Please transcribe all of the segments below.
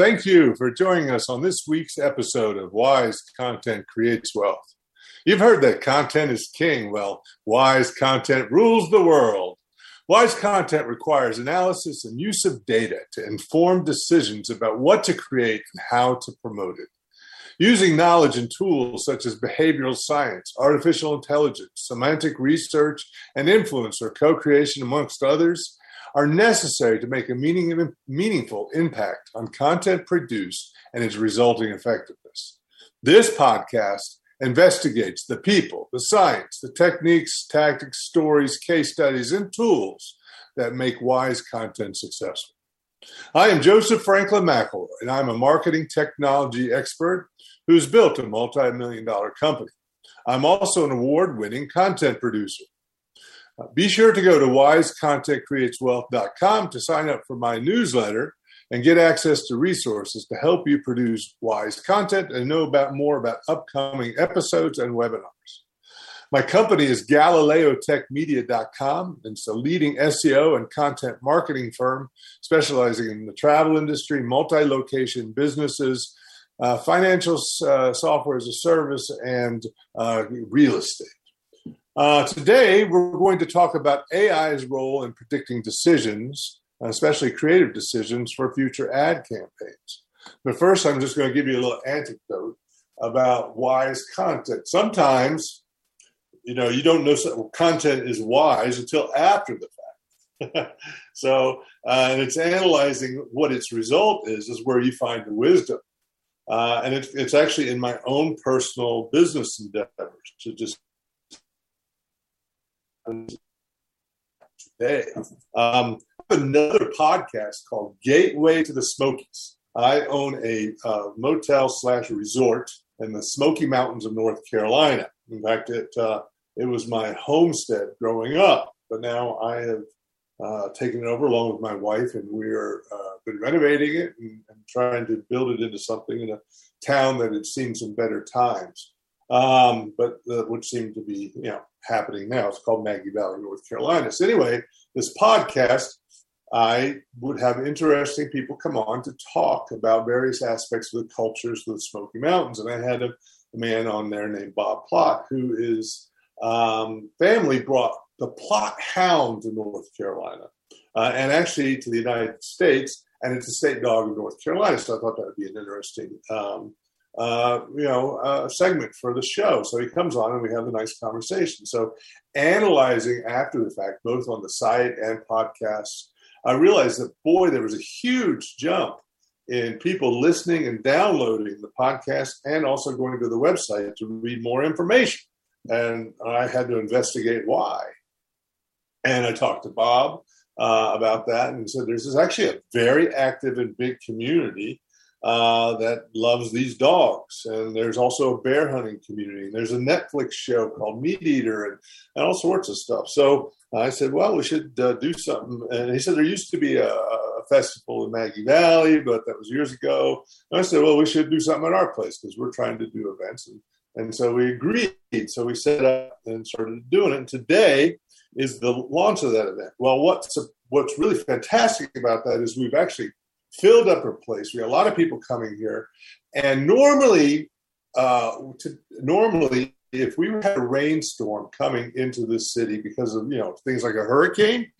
Thank you for joining us on this week's episode of Wise Content Creates Wealth. You've heard that content is king. Well, wise content rules the world. Wise content requires analysis and use of data to inform decisions about what to create and how to promote it. Using knowledge and tools such as behavioral science, artificial intelligence, semantic research, and influencer co creation, amongst others, are necessary to make a meaning, meaningful impact on content produced and its resulting effectiveness. This podcast investigates the people, the science, the techniques, tactics, stories, case studies, and tools that make wise content successful. I am Joseph Franklin McElroy, and I'm a marketing technology expert who's built a multi million dollar company. I'm also an award winning content producer. Uh, be sure to go to wisecontentcreateswealth.com to sign up for my newsletter and get access to resources to help you produce wise content and know about more about upcoming episodes and webinars. My company is GalileoTechMedia.com. And it's a leading SEO and content marketing firm specializing in the travel industry, multi location businesses, uh, financial uh, software as a service, and uh, real estate. Uh, today, we're going to talk about AI's role in predicting decisions, especially creative decisions for future ad campaigns. But first, I'm just going to give you a little anecdote about wise content. Sometimes, you know, you don't know content is wise until after the fact. so, uh, and it's analyzing what its result is, is where you find the wisdom. Uh, and it's, it's actually in my own personal business endeavors to just today. Um, another podcast called Gateway to the Smokies. I own a uh, motel slash resort in the Smoky Mountains of North Carolina. In fact, it uh, it was my homestead growing up, but now I have uh, taken it over along with my wife, and we're uh, been renovating it and, and, trying to build it into something in a town that had seen some better times um, but which seemed to be you know happening now. It's called Maggie Valley, North Carolina. So anyway, this podcast, I would have interesting people come on to talk about various aspects of the cultures of the Smoky Mountains, and I had a, a man on there named Bob Plott, who is um, family brought the Plott Hound to North Carolina, uh, and actually to the United States, and it's a state dog of North Carolina. So I thought that would be an interesting um, uh, you know, a segment for the show. So he comes on and we have a nice conversation. So analyzing after the fact, both on the site and podcasts, I realized that boy, there was a huge jump in people listening and downloading the podcast and also going to the website to read more information. And I had to investigate why. And I talked to Bob uh, about that and he said there's actually a very active and big community uh, that loves these dogs. And there's also a bear hunting community. And there's a Netflix show called Meat Eater and, and all sorts of stuff. So I said, well, we should uh, do something. And he said, there used to be a, a, festival in Maggie Valley, but that was years ago. And I said, well, we should do something at our place because we're trying to do events. And, and so we agreed. So we set up and started doing it. And today is the launch of that event. Well, what's, what's really fantastic about that is we've actually filled up her place. We had a lot of people coming here, and normally, uh, to, normally, if we had a rainstorm coming into this city because of you know things like a hurricane,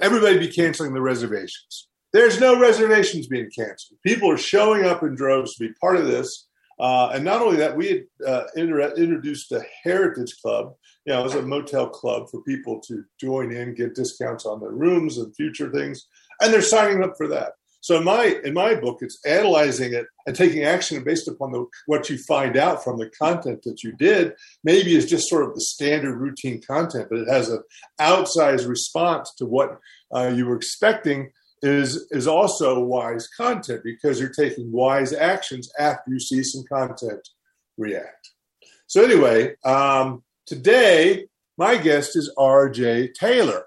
everybody be canceling the reservations. There's no reservations being canceled. People are showing up in droves to be part of this. Uh, and not only that, we had uh, inter- introduced a heritage club. You know, it was a motel club for people to join in, get discounts on their rooms and future things, and they're signing up for that. So in my in my book, it's analyzing it and taking action based upon the, what you find out from the content that you did. Maybe is just sort of the standard routine content, but it has an outsized response to what uh, you were expecting. Is is also wise content because you're taking wise actions after you see some content react. So anyway, um, today my guest is R.J. Taylor.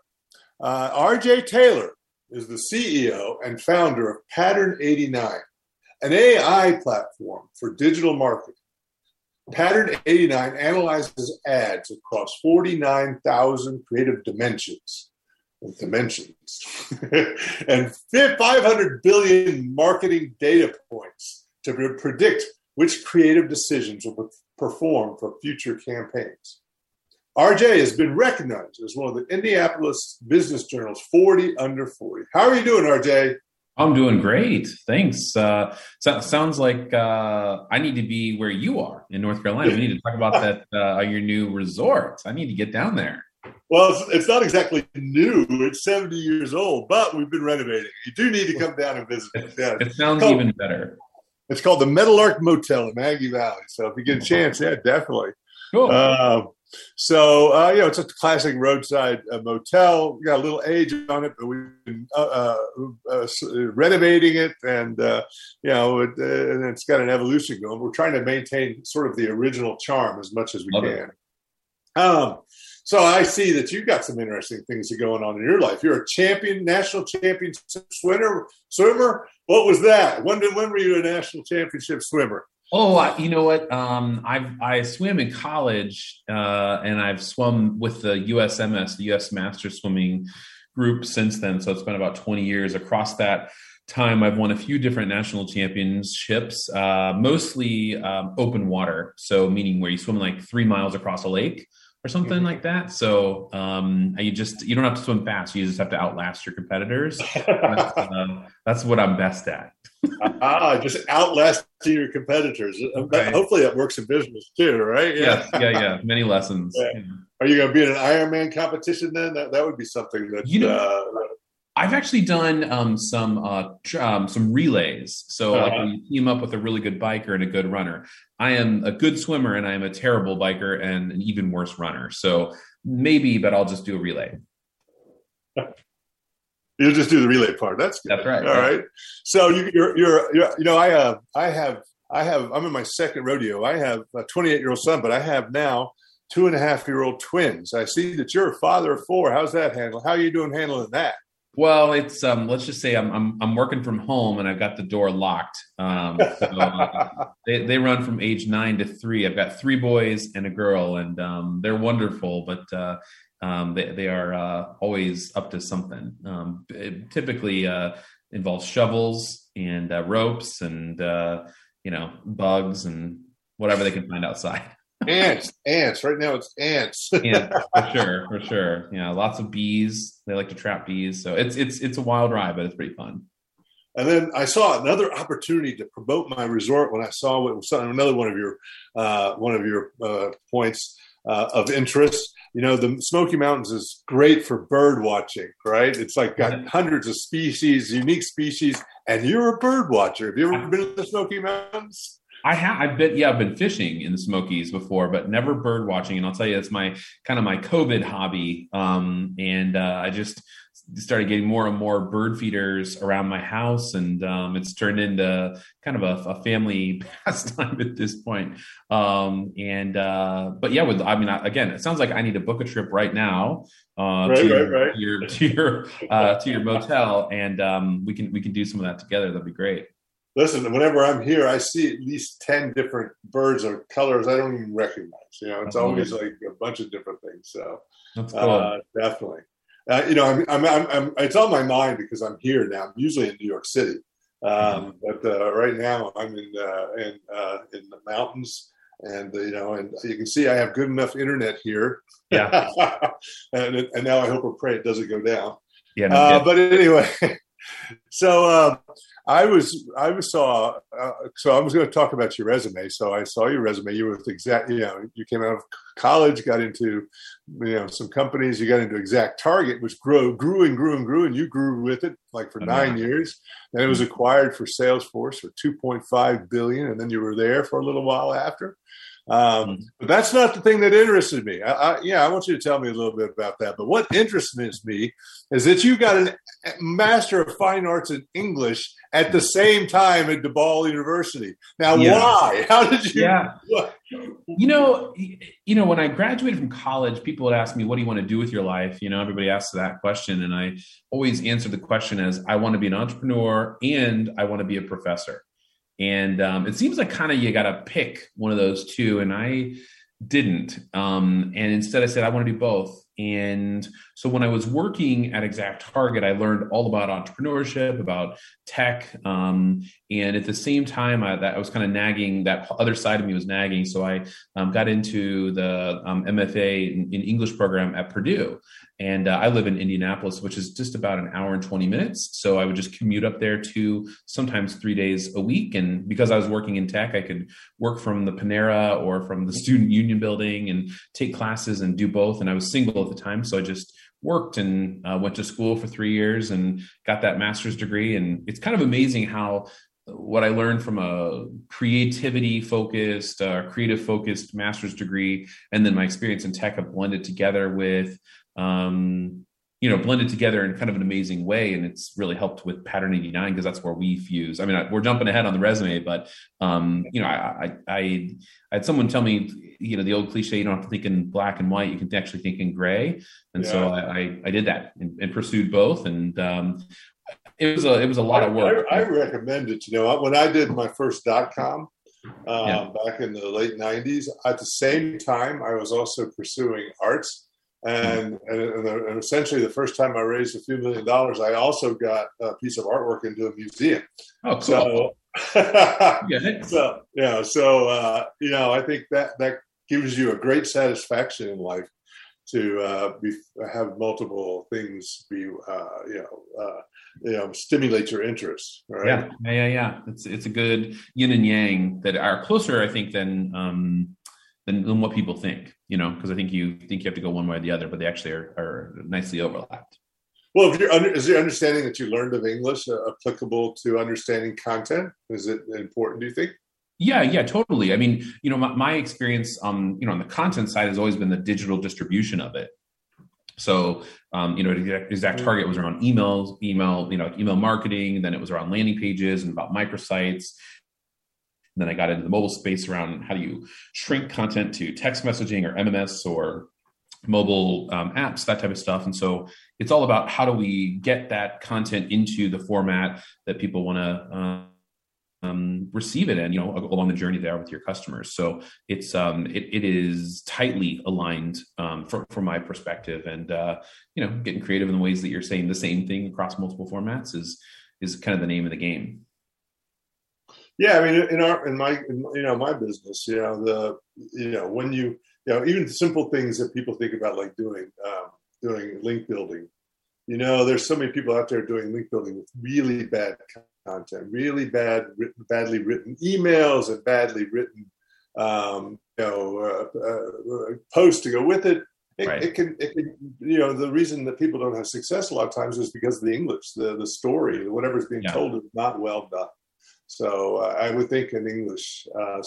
Uh, R.J. Taylor is the CEO and founder of Pattern 89, an AI platform for digital marketing. Pattern 89 analyzes ads across 49,000 creative dimensions. dimensions and 500 billion marketing data points to predict which creative decisions will perform for future campaigns. RJ has been recognized as one of the Indianapolis Business Journal's 40 under 40. How are you doing, RJ? I'm doing great. Thanks. Uh, so, sounds like uh, I need to be where you are in North Carolina. We need to talk about that, uh, your new resort. I need to get down there. Well, it's, it's, not exactly new. It's 70 years old, but we've been renovating. You do need to come down and visit. Yeah. It sounds called, even better. It's called the Meadowlark Motel in Maggie Valley. So if you get a chance, yeah, definitely. Cool. Uh, so uh, you know, it's a classic roadside uh, motel. We got a little age on it, but we've been uh, uh, uh, renovating it, and you know, it, and it's got an evolution going. We're trying to maintain sort of the original charm as much as we Love can. Um, so I see that you've got some interesting things going on in your life. You're a champion, national championship swimmer. Swimmer. What was that? When did when were you a national championship swimmer? Oh, you know what? Um, I I swam in college, uh, and I've swum with the USMS, the U.S. Master Swimming Group, since then. So it's been about 20 years. Across that time, I've won a few different national championships, uh, mostly um, open water. So meaning where you swim like three miles across a lake or something mm-hmm. like that. So um, you just you don't have to swim fast. You just have to outlast your competitors. that's, uh, that's what I'm best at. ah, just outlasting your competitors. Okay. Hopefully that works in business too, right? Yeah, yeah, yeah. yeah. Many lessons. Yeah. Are you going to be in an Ironman competition then? That that would be something that you know. Uh, I've actually done um, some uh, tr- um, some relays. So uh-huh. like you team up with a really good biker and a good runner. I am a good swimmer and I am a terrible biker and an even worse runner. So maybe, but I'll just do a relay. You'll just do the relay part. That's good. That's right. All right. So you, you're, you're, you're, you know, I, uh, I have, I have, I'm in my second rodeo. I have a 28 year old son, but I have now two and a half year old twins. I see that you're a father of four. How's that handle? How are you doing handling that? Well, it's um, let's just say I'm, I'm I'm working from home and I've got the door locked. Um, so, uh, they they run from age nine to three. I've got three boys and a girl, and um, they're wonderful. But uh, um, they they are uh, always up to something. Um, it typically uh, involves shovels and uh, ropes and uh, you know bugs and whatever they can find outside ants, ants. Right now, it's ants. ants for sure, for sure. Yeah, lots of bees. They like to trap bees, so it's it's it's a wild ride, but it's pretty fun. And then I saw another opportunity to promote my resort when I saw what was another one of your uh, one of your uh, points uh, of interest. You know, the Smoky Mountains is great for bird watching, right? It's like got hundreds of species, unique species, and you're a bird watcher. Have you ever been to the Smoky Mountains? I have. I've been. Yeah, I've been fishing in the Smokies before, but never bird watching. And I'll tell you, it's my kind of my COVID hobby. Um, and uh, I just started getting more and more bird feeders around my house, and um, it's turned into kind of a, a family pastime at this point. Um, and uh, but yeah, with I mean, again, it sounds like I need to book a trip right now uh, right, to, right, right. to, your to your uh, to your motel, and um, we can we can do some of that together. That'd be great listen, whenever I'm here, I see at least 10 different birds or colors I don't even recognize. You know, it's always like a bunch of different things. So, That's cool. uh, definitely. Uh, you know, I'm, I'm, I'm, I'm, it's on my mind because I'm here now. I'm usually in New York City. Um, mm-hmm. But uh, right now, I'm in uh, in uh, in the mountains, and you know, and you can see I have good enough internet here. Yeah. and and now I hope or pray it doesn't go down. Yeah. No, but anyway, so um, I was I was saw uh, so I was going to talk about your resume. So I saw your resume. You were with exact you know you came out of college, got into you know some companies. You got into Exact Target, which grew grew and grew and grew, and you grew with it like for nine years. And it was mm-hmm. acquired for Salesforce for two point five billion, and then you were there for a little while after. Um, but that's not the thing that interested me. I, I, yeah, I want you to tell me a little bit about that. But what interests me is that you got a Master of Fine Arts in English at the same time at DePaul University. Now, yeah. why? How did you? Yeah. You know, you know, when I graduated from college, people would ask me, "What do you want to do with your life?" You know, everybody asks that question, and I always answer the question as, "I want to be an entrepreneur and I want to be a professor." And um, it seems like kind of you got to pick one of those two and i didn't. Um, and instead i said i want to do both. And so when I was working at Exact Target, I learned all about entrepreneurship, about tech, um, and at the same time, I, that I was kind of nagging. That other side of me was nagging, so I um, got into the um, MFA in, in, English program at Purdue, and uh, I live in Indianapolis, which is just about an hour and twenty minutes. So I would just commute up there to sometimes three days a week, and because I was working in tech, I could work from the Panera or from the Student Union building and take classes and do both. And I was single at the time, so I just worked and uh, went to school for three years and got that master's degree. And it's kind of amazing how what I learned from a creativity focused, uh, creative focused master's degree, and then my experience in tech have blended together with um, you know blended together in kind of an amazing way. And it's really helped with pattern 89 because that's where we fuse. I mean I, we're jumping ahead on the resume but um, you know I, I, I had someone tell me you know the old cliche you don't have to think in black and white you can actually think in gray. And yeah. so I, I did that and, and pursued both. And um, it was a it was a lot of work. I, recommend it. You know when i did my first dot com um, yeah. back in the late 90s at the same time i was also pursuing arts and, and, and, essentially, the first time I raised a few million dollars, I also got a piece of artwork into a museum. Oh, cool. So, yeah. so yeah, so uh, you know, I think that that gives you a great satisfaction in life to uh, be, have multiple things be uh, you know uh, you know stimulate your interest. Right? Yeah, yeah, yeah, yeah. It's it's a good yin and yang that are closer, I think, than um, than, than what people think, you know, because I think you think you have to go one way or the other, but they actually are, are nicely overlapped. Well, if you're under, is your understanding that you learned of English uh, applicable to understanding content? Is it important? Do you think? Yeah, yeah, totally. I mean, you know, my, my experience, um, you know, on the content side has always been the digital distribution of it. So, um, you know, exact mm. target was around emails, email, you know, email marketing. Then it was around landing pages and about microsites. And then I got into the mobile space around how do you shrink content to text messaging or MMS or mobile um, apps, that type of stuff. And so it's all about how do we get that content into the format that people want to um, um, receive it in, you know, along the journey there with your customers. So it's um, it, it is tightly aligned um, from from my perspective, and uh, you know, getting creative in the ways that you're saying the same thing across multiple formats is is kind of the name of the game. Yeah, I mean, in our in my in, you know my business, you know the you know when you you know even simple things that people think about like doing um, doing link building. You know, there's so many people out there doing link building with really bad content, really bad, written, badly written emails, and badly written um, you know uh, uh, posts to go with it. It, right. it, can, it can, you know, the reason that people don't have success a lot of times is because of the English, the the story, whatever's being yeah. told is not well done. So uh, I would think an English, uh,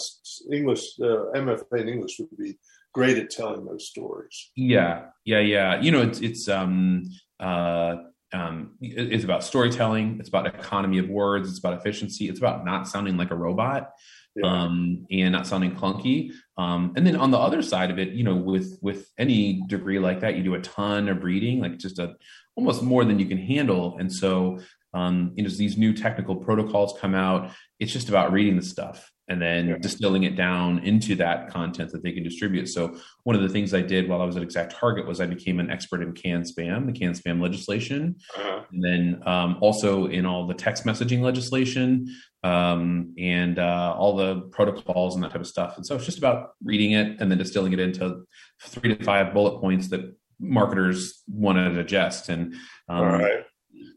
English uh, MFA in English would be great at telling those stories. Yeah, yeah, yeah. You know, it's it's um uh um it's about storytelling. It's about economy of words. It's about efficiency. It's about not sounding like a robot. Yeah. um, and not sounding clunky. Um, and then on the other side of it, you know, with with any degree like that, you do a ton of reading, like just a almost more than you can handle. And so um, you know, as these new technical protocols come out, it's just about reading the stuff and then yeah. distilling it down into that content that they can distribute. So one of the things I did while I was at Exact Target was I became an expert in CAN spam, the CAN spam legislation, uh-huh. and then um, also in all the text messaging legislation um, and uh, all the protocols and that type of stuff. And so it's just about reading it and then distilling it into three to five bullet points that marketers want to digest. And um, all right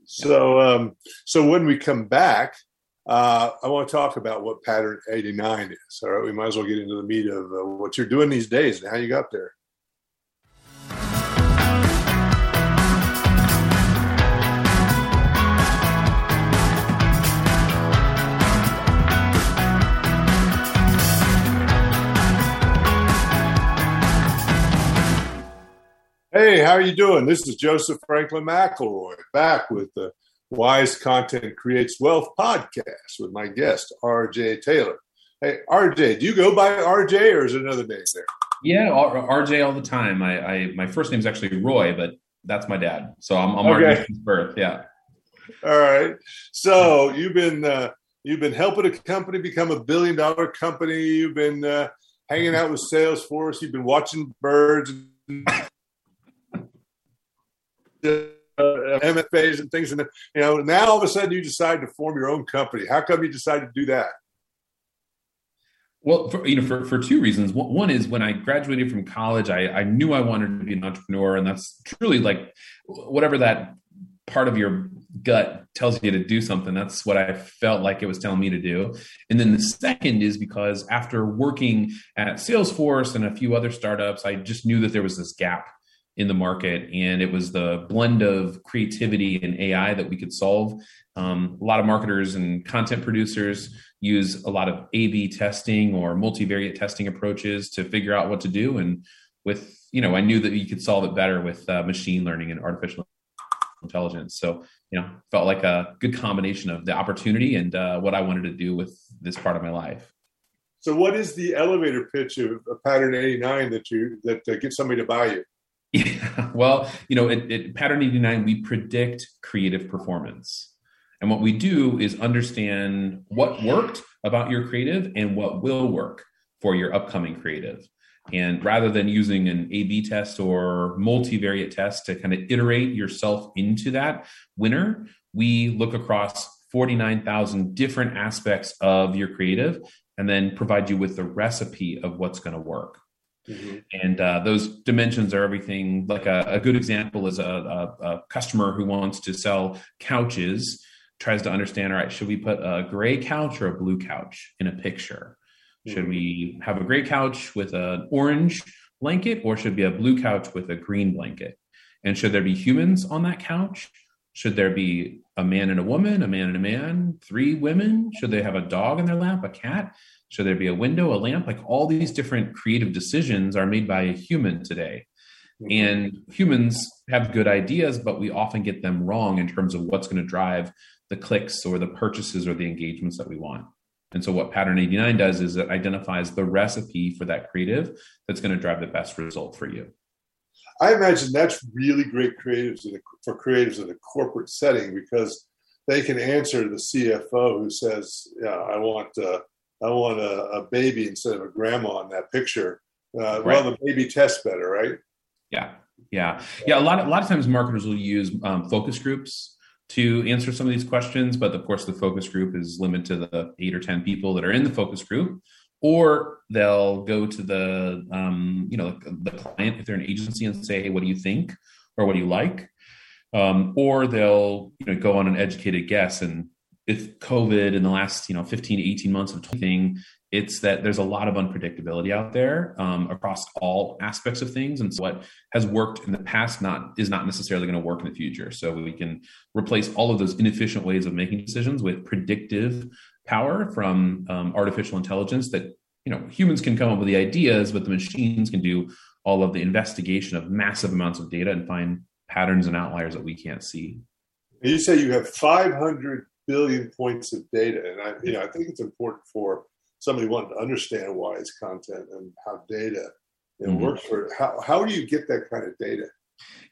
so, um, so when we come back, uh, I want to talk about what pattern 89 is. All right, we might as well get into the meat of uh, what you're doing these days and how you got there. Hey, how are you doing? This is Joseph Franklin McElroy back with the Wise Content Creates Wealth podcast with my guest, RJ Taylor. Hey, RJ, do you go by RJ or is it another name there? Yeah, RJ all the time. I, I my first name is actually Roy, but that's my dad. So I'm, I'm okay. RJ since birth. Yeah. All right. So you've been uh, you've been helping a company become a billion dollar company. You've been uh, hanging out with Salesforce. You've been watching birds Uh, MFAs and things, and you know, now all of a sudden you decide to form your own company. How come you decided to do that? Well, for, you know, for, for two reasons. One is when I graduated from college, I, I knew I wanted to be an entrepreneur, and that's truly like whatever that part of your gut tells you to do something. That's what I felt like it was telling me to do. And then the second is because after working at Salesforce and a few other startups, I just knew that there was this gap in the market and it was the blend of creativity and ai that we could solve. Um, a lot of marketers and content producers use a lot of a b testing or multivariate testing approaches to figure out what to do and with you know i knew that you could solve it better with uh, machine learning and artificial intelligence. So you know felt like a good combination of the opportunity and uh, what i wanted to do with this part of my life. So what is the elevator pitch of, of pattern 89 that you that uh, gets somebody to buy you yeah, well, you know, at, at Pattern 89, we predict creative performance. And what we do is understand what worked about your creative and what will work for your upcoming creative. And rather than using an A B test or multivariate test to kind of iterate yourself into that winner, we look across 49,000 different aspects of your creative and then provide you with the recipe of what's going to work. Mm-hmm. And uh, those dimensions are everything. Like a, a good example is a, a, a, customer who wants to sell couches tries to understand all right, should we put a gray couch or a blue couch in a picture? Mm-hmm. Should we have a gray couch with an orange blanket or should be a blue couch with a green blanket? And should there be humans on that couch? Should there be a man and a woman, a man and a man, three women? Should they have a dog in their lap, a cat? Should there be a window, a lamp? Like all these different creative decisions are made by a human today. Mm-hmm. And humans have good ideas, but we often get them wrong in terms of what's going to drive the clicks or the purchases or the engagements that we want. And so, what Pattern 89 does is it identifies the recipe for that creative that's going to drive the best result for you. I imagine that's really great creatives for creatives in a corporate setting because they can answer the CFO who says, "Yeah, I want uh, I want a, a baby instead of a grandma in that picture. Uh, right. Well, the baby tests better, right? Yeah, yeah, yeah. A lot of a lot of times marketers will use um, focus groups to answer some of these questions, but of course the focus group is limited to the eight or ten people that are in the focus group. Or they'll go to the um, you know the client if they're an agency and say, "Hey, what do you think?" or "What do you like?" Um, or they'll you know go on an educated guess and with COVID in the last, you know, 15 to 18 months of thing, it's that there's a lot of unpredictability out there um, across all aspects of things. And so what has worked in the past not is not necessarily going to work in the future. So we can replace all of those inefficient ways of making decisions with predictive power from um, artificial intelligence that you know humans can come up with the ideas, but the machines can do all of the investigation of massive amounts of data and find patterns and outliers that we can't see. You say you have 500 billion points of data. And I, you know, I think it's important for somebody wanting to understand why it's content and how data know, mm-hmm. works for how, how do you get that kind of data?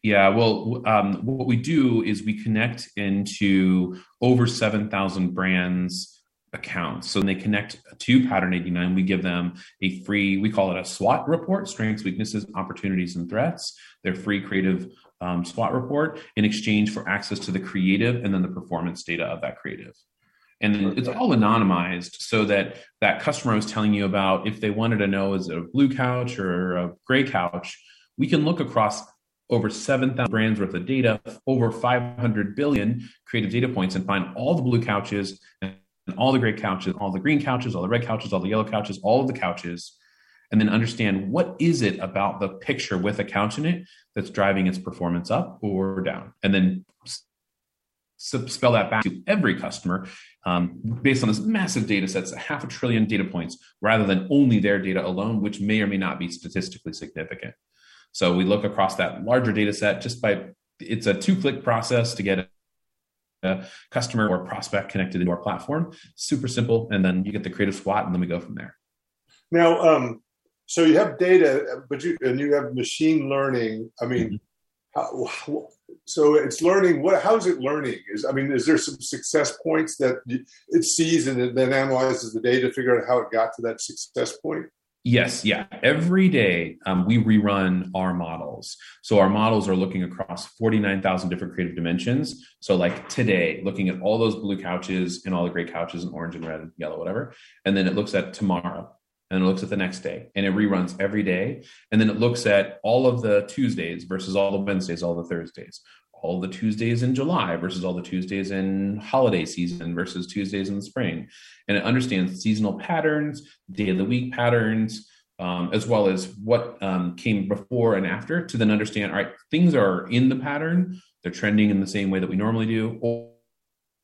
Yeah, well, um, what we do is we connect into over 7,000 brands accounts. So when they connect to Pattern 89, we give them a free, we call it a SWOT report, strengths, weaknesses, opportunities, and threats. They're free creative um, SWOT report in exchange for access to the creative and then the performance data of that creative. And then it's all anonymized so that that customer was telling you about, if they wanted to know is it a blue couch or a gray couch, we can look across over 7,000 brands worth of data, over 500 billion creative data points, and find all the blue couches and all the gray couches, all the green couches, all the red couches, all the yellow couches, all of the couches, and then understand what is it about the picture with a couch in it that's driving its performance up or down. And then spell that back to every customer um, based on this massive data sets half a trillion data points rather than only their data alone which may or may not be statistically significant. So we look across that larger data set just by it's a two click process to get a customer or prospect connected into our platform. Super simple and then you get the creative SWOT and then we go from there. Now um, so you have data, but you and you have machine learning. I mean, mm-hmm. how, so it's learning. What? How is it learning? Is I mean, is there some success points that it sees and it then analyzes the data to figure out how it got to that success point? Yes, yeah. Every day um, we rerun our models. So our models are looking across 49,000 different creative dimensions. So, like today, looking at all those blue couches and all the gray couches and orange and red and yellow, whatever. And then it looks at tomorrow and it looks at the next day and it reruns every day. And then it looks at all of the Tuesdays versus all the Wednesdays, all the Thursdays, all the Tuesdays in July versus all the Tuesdays in holiday season versus Tuesdays in the spring. And it understands seasonal patterns, day of the week patterns, um, as well as what um, came before and after to then understand, all right, things are in the pattern, they're trending in the same way that we normally do, or,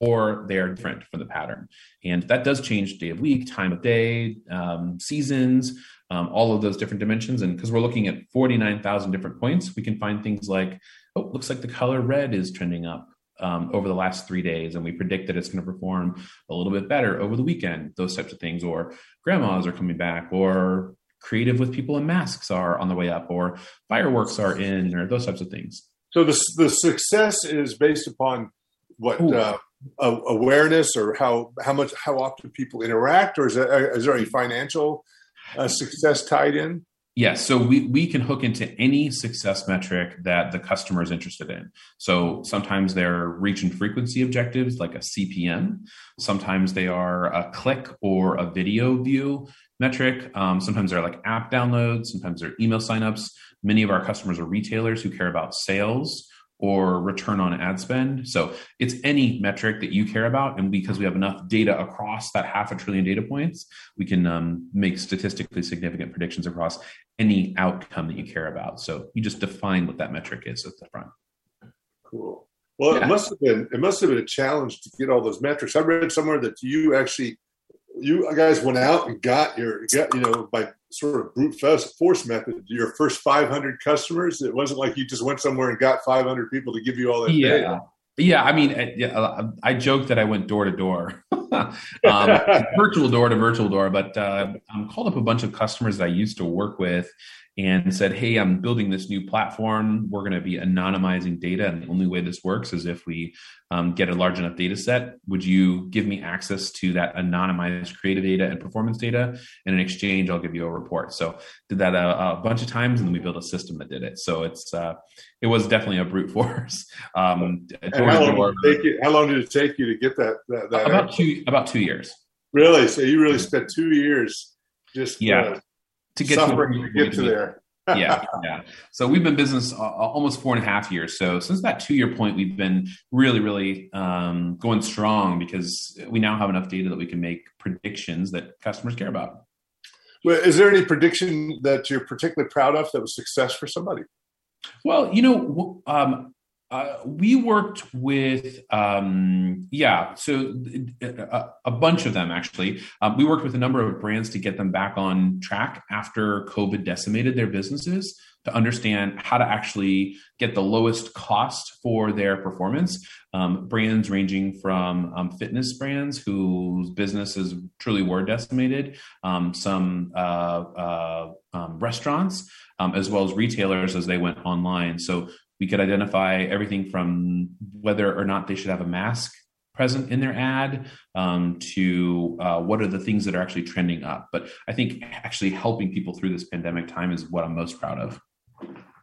or they're different from the pattern. And that does change day of week, time of day, um, seasons, um, all of those different dimensions. And because we're looking at 49,000 different points, we can find things like, oh, looks like the color red is trending up. Um, over the last three days, and we predict that it's going to perform a little bit better over the weekend, those types of things, or grandmas are coming back, or creative with people in masks are on the way up, or fireworks are in, or those types of things. So the the success is based upon what uh, awareness or how how much how often people interact, or is there, is there any financial uh, success tied in? Yes. So we, we can hook into any success metric that the customer is interested in. So sometimes they're reach and frequency objectives like a CPM. Sometimes they are a click or a video view metric. Um, sometimes they're like app downloads. Sometimes they're email signups. Many of our customers are retailers who care about sales or return on ad spend. So it's any metric that you care about. And because we have enough data across that half a trillion data points, we can um, make statistically significant predictions across any outcome that you care about. So you just define what that metric is at the front. Cool. Well, yeah. it must have been it must have been a challenge to get all those metrics. I read somewhere that you actually you guys went out and got your got you know by sort of brute force method your first 500 customers? It wasn't like you just went somewhere and got 500 people to give you all that yeah. data. yeah i mean uh, i joke that i went door to door. Um, virtual door to virtual door but uh, i'm called up a bunch of customers that i used to work with and said, Hey, I'm building this new platform. We're going to be anonymizing data. And the only way this works is if we um, get a large enough data set. Would you give me access to that anonymized creative data and performance data? And in exchange, I'll give you a report. So did that a, a bunch of times and then we built a system that did it. So it's, uh, it was definitely a brute force. Um, how, long you, how, long did it take you to get that? that, that about two, about two years. Really? So you really spent two years just yeah. Uh, to get to, to get to there. yeah, yeah. So we've been business uh, almost four and a half years. So since that two year point, we've been really, really um, going strong because we now have enough data that we can make predictions that customers care about. Well, is there any prediction that you're particularly proud of that was success for somebody? Well, you know, um, uh, we worked with, um, yeah, so a, a, bunch of them actually. Um, we worked with a number of brands to get them back on track after COVID decimated their businesses to understand how to actually get the lowest cost for their performance. Um, brands ranging from um, fitness brands whose businesses truly were decimated, um, some uh, uh, um, restaurants, as well as retailers as they went online. So we could identify everything from whether or not they should have a mask present in their ad um, to uh, what are the things that are actually trending up. But I think actually helping people through this pandemic time is what I'm most proud of.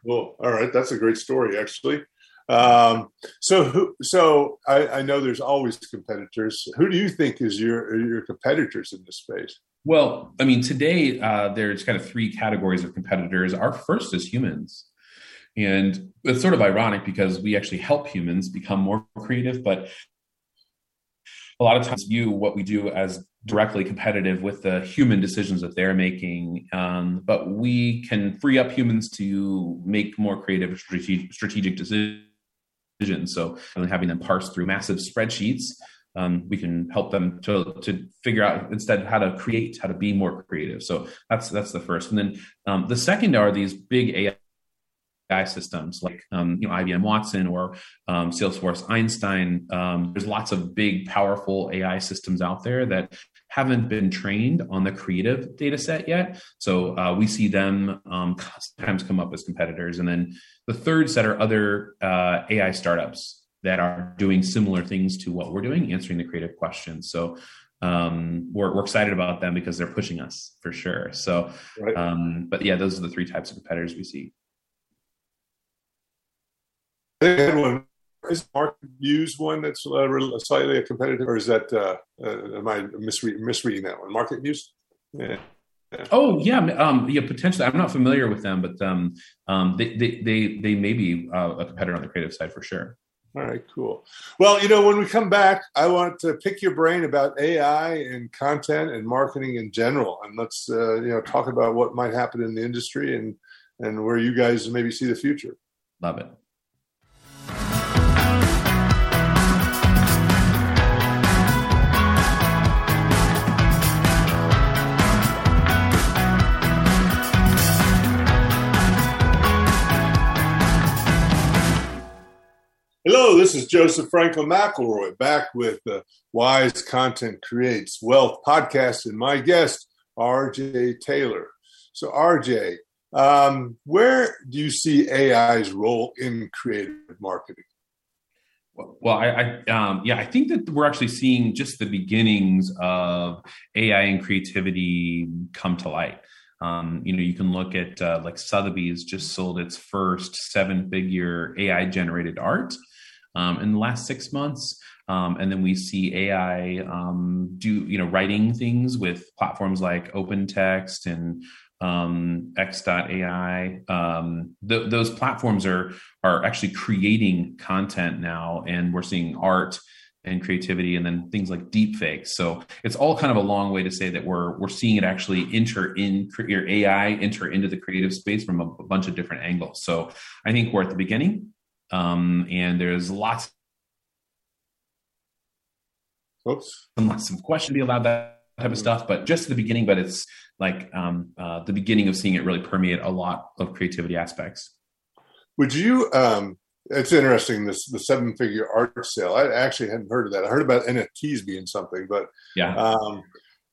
Well, all right, that's a great story, actually. Um, so, who, so I, I, know there's always competitors. Who do you think is your your competitors in this space? Well, I mean, today uh, there's kind of three categories of competitors. Our first is humans. And it's sort of ironic because we actually help humans become more creative, but a lot of times view what we do as directly competitive with the human decisions that they're making. Um, but we can free up humans to make more creative strategic, decisions. So having them parse through massive spreadsheets, um, we can help them to to figure out instead how to create, how to be more creative. So that's that's the first, and then um, the second are these big AI AI systems like um, you know IBM Watson or um, Salesforce Einstein. Um, there's lots of big, powerful AI systems out there that haven't been trained on the creative data set yet. So uh, we see them um, sometimes come up as competitors. And then the third set are other uh, AI startups that are doing similar things to what we're doing, answering the creative questions. So um, we're, we're excited about them because they're pushing us for sure. So, right. um, but yeah, those are the three types of competitors we see. One is MarketViews one that's uh, slightly a competitive, or is that uh, uh, am I misreading, misreading that one? MarketViews. Yeah. Oh yeah, um, yeah, potentially. I'm not familiar with them, but um, um, they, they they they may be uh, a competitor on the creative side for sure. All right, cool. Well, you know, when we come back, I want to pick your brain about AI and content and marketing in general, and let's uh, you know talk about what might happen in the industry and and where you guys maybe see the future. Love it. Hello, this is Joseph Franklin McElroy back with the Wise Content Creates Wealth podcast and my guest, RJ Taylor. So, RJ, um, where do you see AI's role in creative marketing? Well, I, I um, yeah, I think that we're actually seeing just the beginnings of AI and creativity come to light. Um, you know, you can look at uh, like Sotheby's just sold its first seven-figure AI-generated art um, in the last six months. Um, and then we see AI um, do you know writing things with platforms like OpenText and um, X.AI. Um, th- those platforms are are actually creating content now, and we're seeing art and creativity, and then things like deepfakes. So it's all kind of a long way to say that we're we're seeing it actually enter in your AI enter into the creative space from a, a bunch of different angles. So I think we're at the beginning. Um, and there's lots Oops. lots of question to be allowed that type of stuff, but just the beginning, but it's like um, uh, the beginning of seeing it really permeate a lot of creativity aspects. Would you, um, it's interesting, this the seven figure art sale. I actually hadn't heard of that. I heard about NFTs being something, but yeah. Um,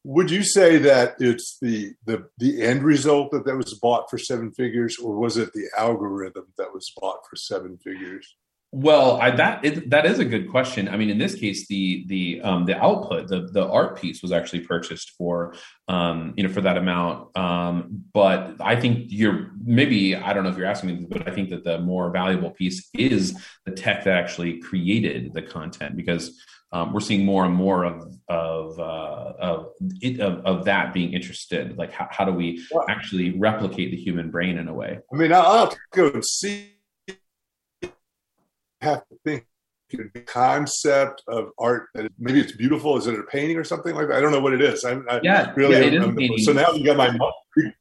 would you say that it's the the the end result that that was bought for seven figures, or was it the algorithm that was bought for seven figures? Well, I, that it, that is a good question. I mean, in this case, the the um, the output, the the art piece, was actually purchased for um, you know for that amount. Um, but I think you're maybe I don't know if you're asking me, but I think that the more valuable piece is the tech that actually created the content because um, we're seeing more and more of of uh, of, it, of, of that being interested. Like, how, how do we actually replicate the human brain in a way? I mean, I'll have to go and see. Have to think the concept of art that maybe it's beautiful. Is it a painting or something like that? I don't know what it is. I, I yeah, really yeah, it is painting. So now you got my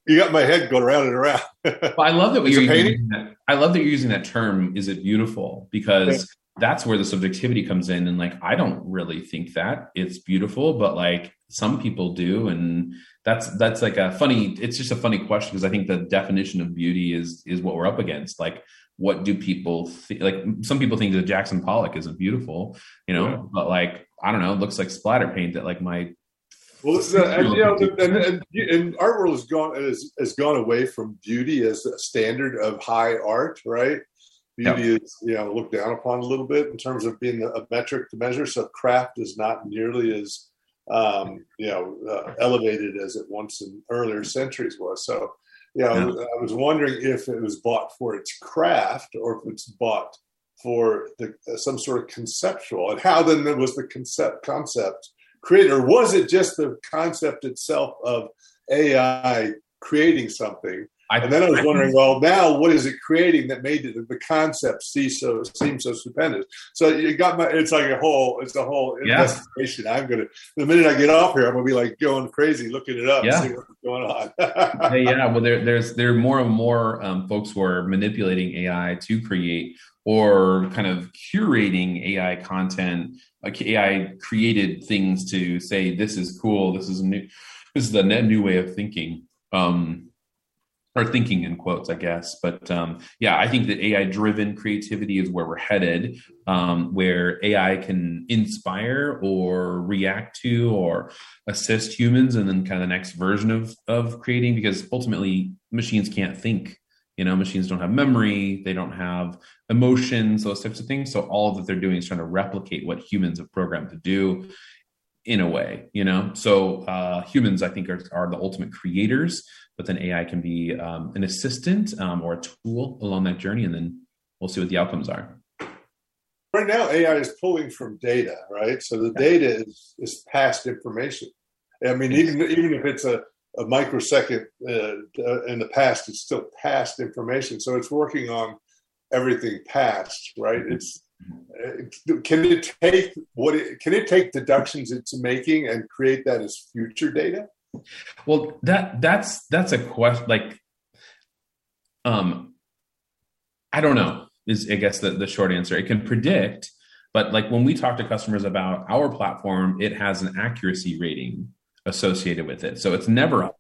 you got my head going around and around. well, I love that you're using that. I love that you're using that term. Is it beautiful? Because that's where the subjectivity comes in and like i don't really think that it's beautiful but like some people do and that's that's like a funny it's just a funny question because i think the definition of beauty is is what we're up against like what do people think like some people think that jackson pollock isn't beautiful you know yeah. but like i don't know it looks like splatter paint that like my well, this is a, and, you know, and, and, and, art world has gone has, has gone away from beauty as a standard of high art, right? Beauty yep. is you know looked down upon a little bit in terms of being a metric to measure. So craft is not nearly as um, you know uh, elevated as it once in earlier centuries was. So you know, yeah. I was wondering if it was bought for its craft or if it's bought for the, uh, some sort of conceptual, and how then was the concept concept created, or was it just the concept itself of AI creating something? I, and then I was wondering, well, now what is it creating that made it, the concept see so seem so stupendous? So you got my, it's like a whole, it's a whole yeah. investigation. I'm gonna, the minute I get off here, I'm gonna be like going crazy, looking it up, yeah. see what's going on. yeah, yeah, well, there, there's there are more and more um, folks who are manipulating AI to create or kind of curating AI content, like AI created things to say this is cool, this is new, this is the new way of thinking. Um, or thinking in quotes, I guess. But um, yeah, I think that AI driven creativity is where we're headed, um, where AI can inspire or react to or assist humans, and then kind of the next version of of creating. Because ultimately, machines can't think. You know, machines don't have memory, they don't have emotions, those types of things. So all that they're doing is trying to replicate what humans have programmed to do. In a way, you know. So uh, humans, I think, are, are the ultimate creators, but then AI can be um, an assistant um, or a tool along that journey, and then we'll see what the outcomes are. Right now, AI is pulling from data, right? So the data is, is past information. I mean, even even if it's a, a microsecond uh, in the past, it's still past information. So it's working on everything past, right? It's uh, can it take what it, can it take deductions it's making and create that as future data? Well, that that's that's a question. Like, um, I don't know. Is I guess the the short answer. It can predict, but like when we talk to customers about our platform, it has an accuracy rating associated with it, so it's never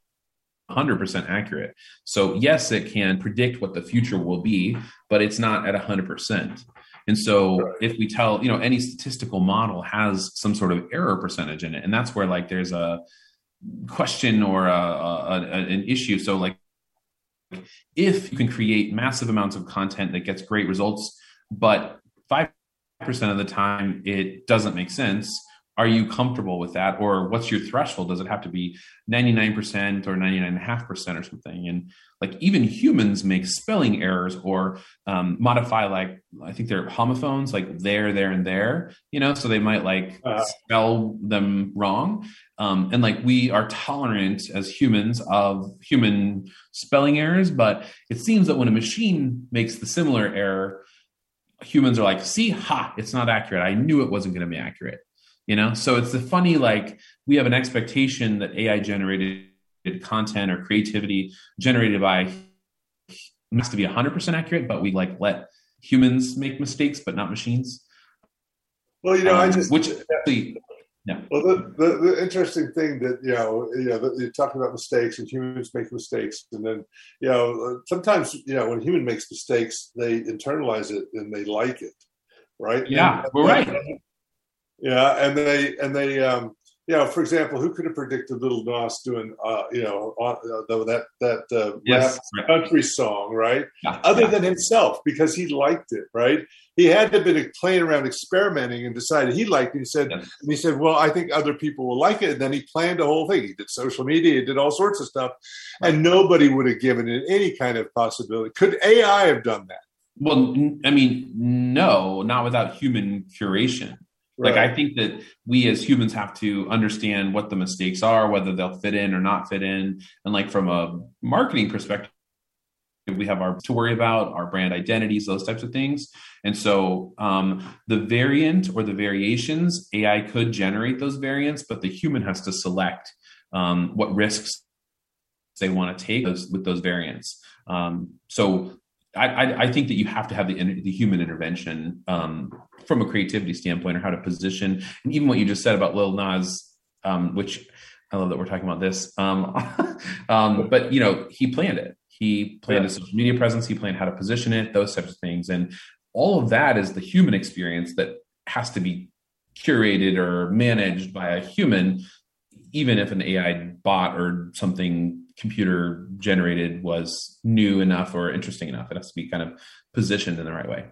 100% accurate. So yes, it can predict what the future will be, but it's not at 100%. And so right. if we tell, you know, any statistical model has some sort of error percentage in it. And that's where like there's a question or a, a, a, an issue. So like if you can create massive amounts of content that gets great results, but 5% of the time it doesn't make sense, are you comfortable with that? Or what's your threshold? Does it have to be 99% or 99.5% or something? And like even humans make spelling errors or um, modify like i think they're homophones like there there and there you know? So they might like uh, spell them wrong. Um, and like we are tolerant as humans of human spelling errors but it seems that when a machine makes the similar error humans are like see ha it's not accurate. I knew it wasn't going to be accurate you know so it's the funny like we have an expectation that ai generated content or creativity generated by has to be 100% accurate but we like let humans make mistakes but not machines well you know um, i just which actually yeah. Well, the, the, the, interesting thing that you know, you know, you talk about mistakes and humans make mistakes, and then you know, sometimes you know, when a human makes mistakes, they internalize it and they like it, right? Yeah, and, we're right. Yeah, and they and they um, you know, for example, who could have predicted Lil Nas doing uh, you know uh, that that uh, yes. rap country song, right? Yeah. Other yeah. than himself, because he liked it, right? He had to have been playing around, experimenting, and decided he liked it. He said, yes. and he said, "Well, I think other people will like it." And then he planned a whole thing. He did social media, he did all sorts of stuff, and nobody would have given it any kind of possibility. Could AI have done that? Well, I mean, no, not without human curation. Like I think that we as humans have to understand what the mistakes are, whether they'll fit in or not fit in. And like from a marketing perspective, we have our to worry about our brand identities, those types of things. And so um, the variant or the variations, AI could generate those variants, but the human has to select um, what risks they want to take with those variants. Um, so I, I, think that you have to have the, the human intervention um, from a creativity standpoint or how to position. And even what you just said about Lil Nas, um, which I love that we're talking about this. Um, um but you know, he planned it. He planned yeah. a social media presence. He planned how to position it. Those types of things, and all of that is the human experience that has to be curated or managed by a human, even if an AI bot or something computer generated was new enough or interesting enough. It has to be kind of positioned in the right way.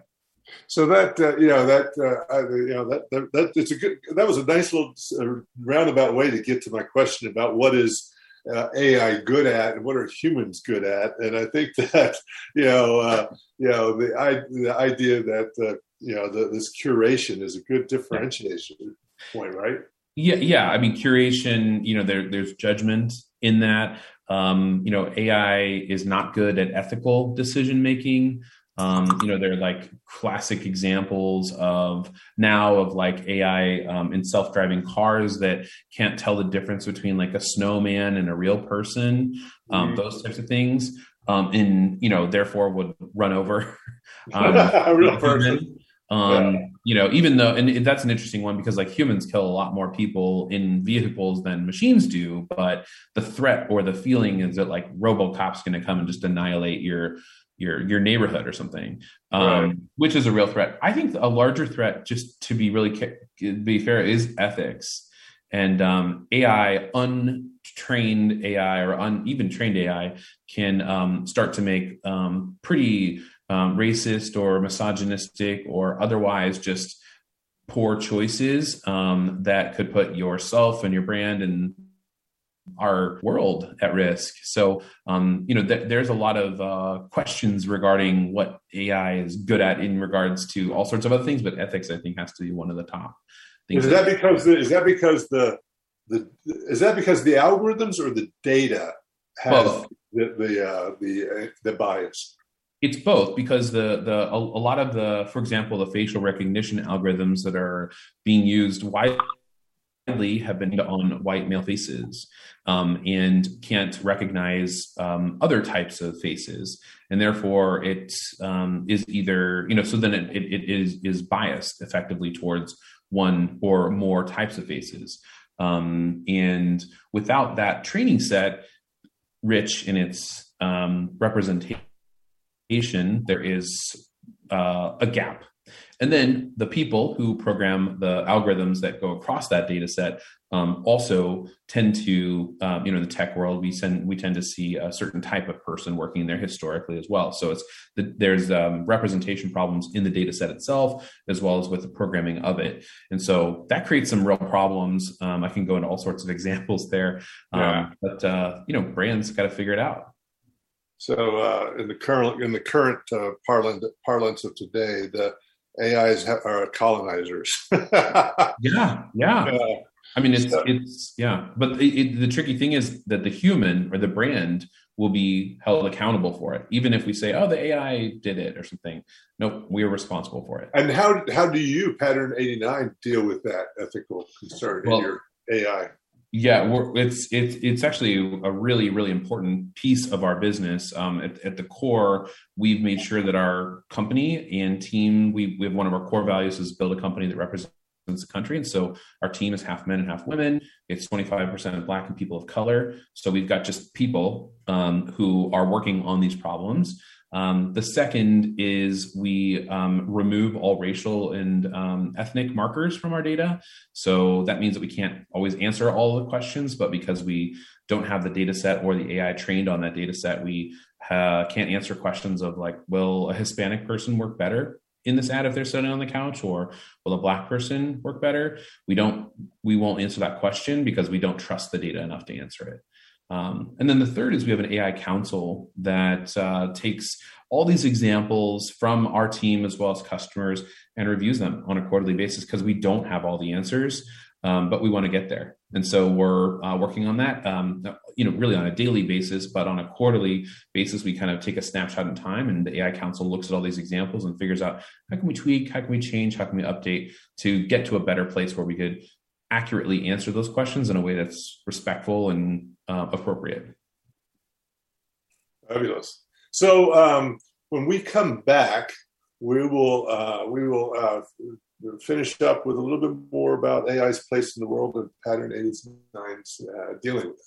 So that uh, you know that uh, you know that, that that it's a good that was a nice little uh, roundabout way to get to my question about what is uh, AI good at and what are humans good at, and I think that you know uh, you know the I, the idea that uh, you know the, this curation is a good differentiation point, right? Yeah, yeah. I mean, curation. You know, there there's judgment in that. Um, you know, AI is not good at ethical decision making. Um, you know, they're like classic examples of now of like AI um, in self-driving cars that can't tell the difference between like a snowman and a real person. Um, mm-hmm. Those types of things. Um, and you know, therefore would run over um, a real person. Um, yeah. You know, even though, and that's an interesting one because like humans kill a lot more people in vehicles than machines do, but the threat or the feeling is that like RoboCop's going to come and just annihilate your your your neighborhood or something, um, right. which is a real threat. I think a larger threat, just to be really be fair, is ethics and um, AI, untrained AI or un, even trained AI, can um, start to make um, pretty um, racist or misogynistic or otherwise just poor choices um, that could put yourself and your brand and our world at risk. So, um, you know, th- there's a lot of uh, questions regarding what AI is good at in regards to all sorts of other things, but ethics, I think, has to be one of the top. Things is that, that because the, is that because the the is that because the algorithms or the data has the the uh, the, uh, the bias? It's both because the the a, a lot of the, for example, the facial recognition algorithms that are being used widely have been on white male faces um, and can't recognize um, other types of faces, and therefore it um, is either you know so then it, it, it is is biased effectively towards one or more types of faces, um, and without that training set rich in its um, representation, there is uh, a gap and then the people who program the algorithms that go across that data set um, also tend to, um, you know, in the tech world, we send we tend to see a certain type of person working there historically as well. So it's the, there's um, representation problems in the data set itself as well as with the programming of it, and so that creates some real problems. Um, I can go into all sorts of examples there, um, yeah. but uh, you know, brands got to figure it out. So uh, in the current in the current uh, parlance parlance of today, the AIs are colonizers. yeah, yeah. I mean, it's it's yeah, but it, it, the tricky thing is that the human or the brand will be held accountable for it, even if we say, "Oh, the AI did it" or something. Nope, we are responsible for it. And how how do you, Pattern eighty nine, deal with that ethical concern well, in your AI? Yeah, it's it's it's actually a really really important piece of our business. Um, at, at, the core, we've made sure that our company and team we we have one of our core values is build a company that represents the country, and so our team is half men and half women. It's twenty five percent Black and people of color. So we've got just people um, who are working on these problems. Um, the second is we um, remove all racial and um, ethnic markers from our data. So that means that we can't always answer all the questions, but because we don't have the data set or the AI trained on that data set, we uh, can't answer questions of like, will a Hispanic person work better in this ad if they're sitting on the couch or will a black person work better? We don't we won't answer that question because we don't trust the data enough to answer it. Um, and then the third is we have an AI council that uh, takes all these examples from our team as well as customers and reviews them on a quarterly basis because we don't have all the answers, um, but we want to get there. And so we're uh, working on that, um, you know, really on a daily basis, but on a quarterly basis, we kind of take a snapshot in time and the AI council looks at all these examples and figures out how can we tweak, how can we change, how can we update to get to a better place where we could accurately answer those questions in a way that's respectful and uh, appropriate. Fabulous. So um, when we come back, we will uh, we will uh, finish up with a little bit more about AI's place in the world and Pattern 89's uh, dealing with it.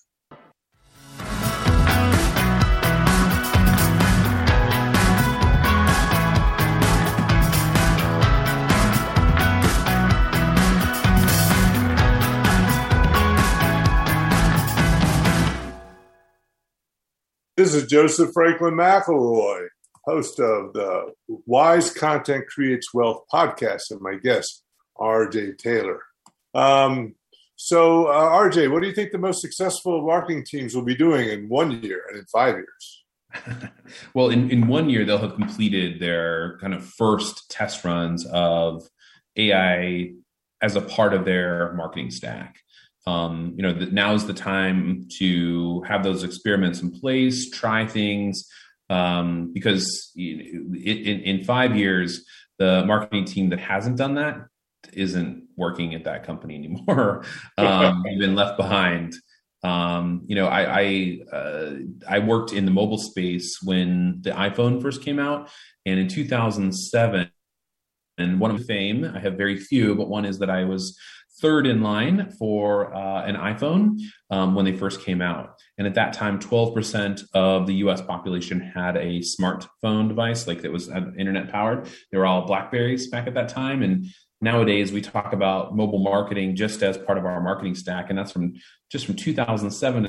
This is Joseph Franklin McElroy, host of the Wise Content Creates Wealth podcast, and my guest, RJ Taylor. Um, so, uh, RJ, what do you think the most successful marketing teams will be doing in one year and in five years? well, in, in one year, they'll have completed their kind of first test runs of AI as a part of their marketing stack um, you know, the, now's the time to have those experiments in place, try things, um, because in, in five years, the marketing team that hasn't done that isn't working at that company anymore. um, you've been left behind. Um, you know, I I, uh, I worked in the mobile space when the iPhone first came out, and in 2007, and one of fame, I have very few, but one is that I was third in line for uh, an iPhone um, when they first came out. And at that time, 12% of the US population had a smartphone device, like that was internet powered. They were all Blackberries back at that time. And nowadays, we talk about mobile marketing just as part of our marketing stack. And that's from just from 2007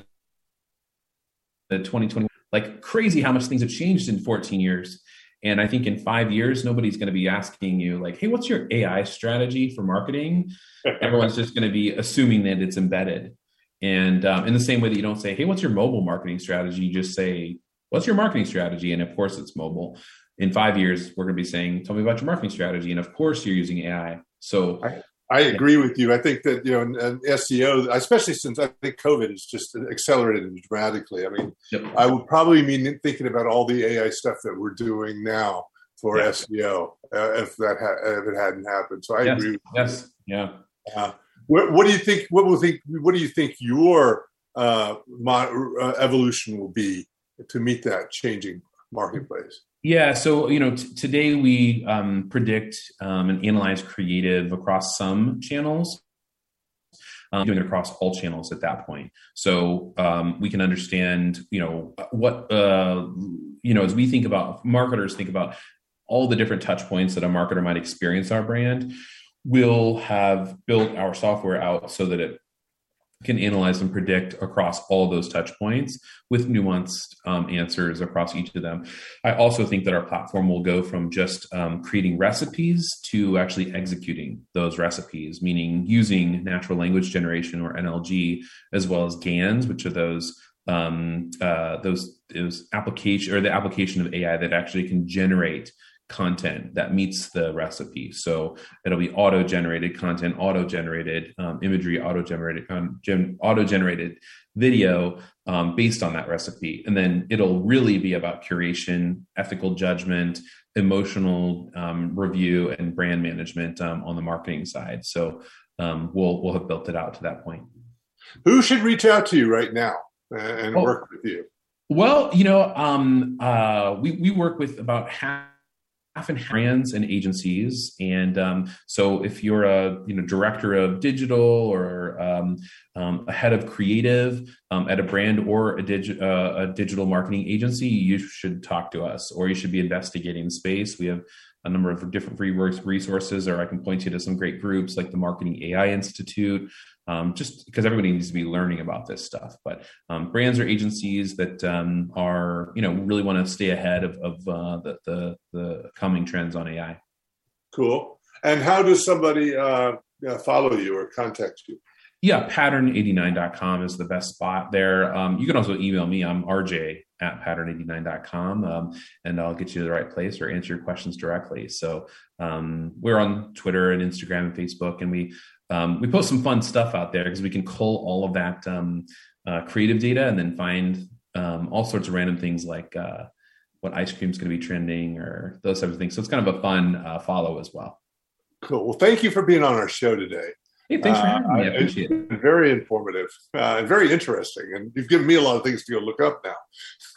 to 2020. Like crazy how much things have changed in 14 years. And I think in five years, nobody's going to be asking you, like, hey, what's your AI strategy for marketing? Everyone's just going to be assuming that it's embedded. And um, in the same way that you don't say, hey, what's your mobile marketing strategy? You just say, what's your marketing strategy? And of course, it's mobile. In five years, we're going to be saying, tell me about your marketing strategy. And of course, you're using AI. So I, I agree with you. I think that, you know, and SEO, especially since I think COVID has just accelerated dramatically. I mean, yep. I would probably be thinking about all the AI stuff that we're doing now for yeah. SEO uh, if that ha- if it hadn't happened. So I yes. agree. yes. Yeah. Uh, what, what, do you think? What will think? What do you think your uh, mo- uh, evolution will be to meet that changing marketplace? Yeah, so you know, t- today we um, predict um, and analyze creative across some channels, um, doing it across all channels at that point. So um, we can understand, you know, what uh, you know as we think about marketers think about all the different touch points that a marketer might experience our brand we'll have built our software out so that it can analyze and predict across all those touch points with nuanced um, answers across each of them. I also think that our platform will go from just um, creating recipes to actually executing those recipes, meaning using natural language generation or NLG as well as GANs, which are those um, uh, those those application or the application of AI that actually can generate content that meets the recipe. So it'll be auto generated content, auto generated um, imagery, auto generated um, gen- auto generated video um, based on that recipe, and then it'll really be about curation, ethical judgment, emotional um, review, and brand management um, on the marketing side. So um, we'll we'll have built it out to that point. Who should reach out to you right now and oh. work with you? Well, you know, um, uh, we we work with about half half and brands and agencies. And um, so if you're a you know director of digital or um, um, a head of creative um, at a brand or a, digi- uh, a digital marketing agency, you should talk to us or you should be investigating space. We have a number of different free resources, or I can point you to some great groups like the Marketing AI Institute, um, just because everybody needs to be learning about this stuff. But um, brands or agencies that um, are, you know, really want to stay ahead of, of uh, the, the, the coming trends on AI. Cool. And how does somebody uh, follow you or contact you? Yeah, pattern89.com is the best spot there. Um, you can also email me. I'm RJ at pattern89.com um, and I'll get you to the right place or answer your questions directly. So um, we're on Twitter and Instagram and Facebook, and we um, we post some fun stuff out there because we can cull all of that um, uh, creative data and then find um, all sorts of random things like uh, what ice cream is going to be trending or those types of things. So it's kind of a fun uh, follow as well. Cool. Well, thank you for being on our show today. Hey, thanks for having me. I uh, appreciate it. Very informative uh, and very interesting. And you've given me a lot of things to go look up now.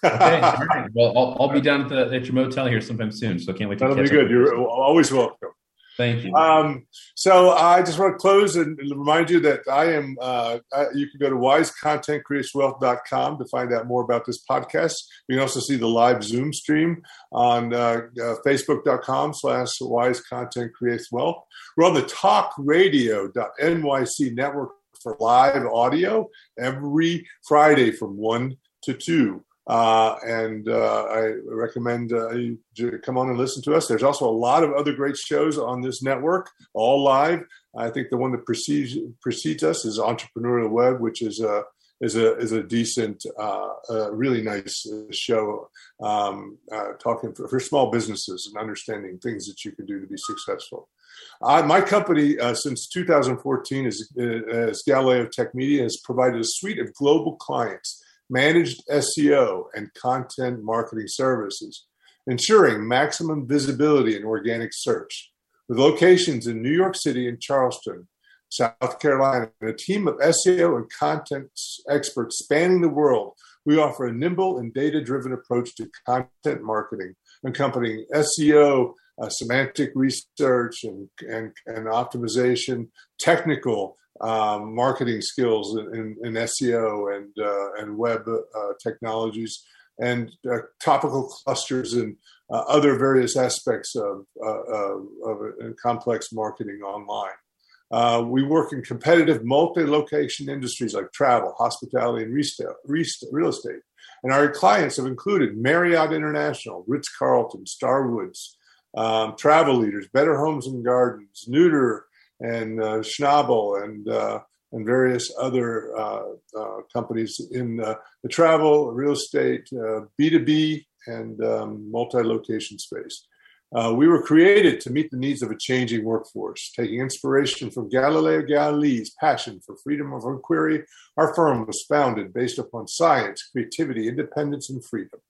okay. All right. Well, I'll, I'll be down at, the, at your motel here sometime soon. So can't wait to That'll be good. You're always welcome. Thank you. Um, so I just want to close and remind you that I am, uh, you can go to wisecontentcreateswealth.com to find out more about this podcast. You can also see the live Zoom stream on uh, uh, facebook.com slash wisecontentcreateswealth. We're on the talkradio.nyc network for live audio every Friday from 1 to 2. Uh, and uh, I recommend uh, you come on and listen to us. There's also a lot of other great shows on this network, all live. I think the one that precedes precedes us is Entrepreneurial Web, which is a is a is a decent, uh, really nice show, um, uh, talking for, for, small businesses and understanding things that you can do to be successful. my company, uh, since 2014, is, is Galileo Tech Media, has provided a suite of global clients managed SEO, and content marketing services, ensuring maximum visibility in organic search. With locations in New York City and Charleston, South Carolina, and a team of SEO and content experts spanning the world, we offer a nimble and data driven approach to content marketing, accompanying SEO, uh, semantic research, and, and, and optimization, technical um, marketing skills in, in SEO and uh, and web uh, technologies and uh, topical clusters and uh, other various aspects of, uh, of, of complex marketing online. We work in competitive multi-location industries like travel, hospitality, and real estate. And our clients have included Marriott International, Ritz Carlton, Starwoods, um, Travel Leaders, Better Homes and Gardens, Neuter, and uh, Schnabel, and uh, and various other uh, uh companies in uh, the travel, real estate, B2B, uh, and um, multi-location space. We were created to meet the needs of a changing workforce. Taking inspiration from Galileo Galilei's passion for freedom of inquiry, our firm was founded based upon science, creativity, independence, and freedom.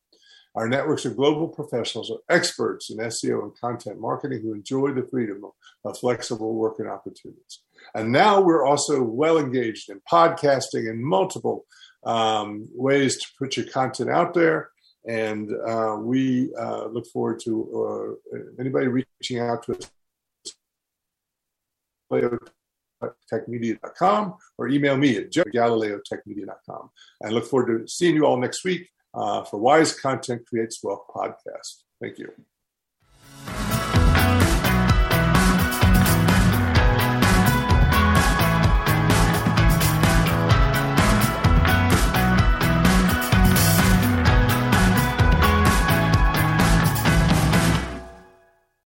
Our networks of global professionals are experts in SEO and content marketing who enjoy the freedom of flexible working opportunities. And now we're also well engaged in podcasting and multiple um, ways to put your content out there. And uh, we uh, look forward to uh, anybody reaching out to us galileotechmedia.com or email me at galileotechmedia.com. And look forward to seeing you all next week uh, for Wise Content Creates Wealth podcast. Thank you.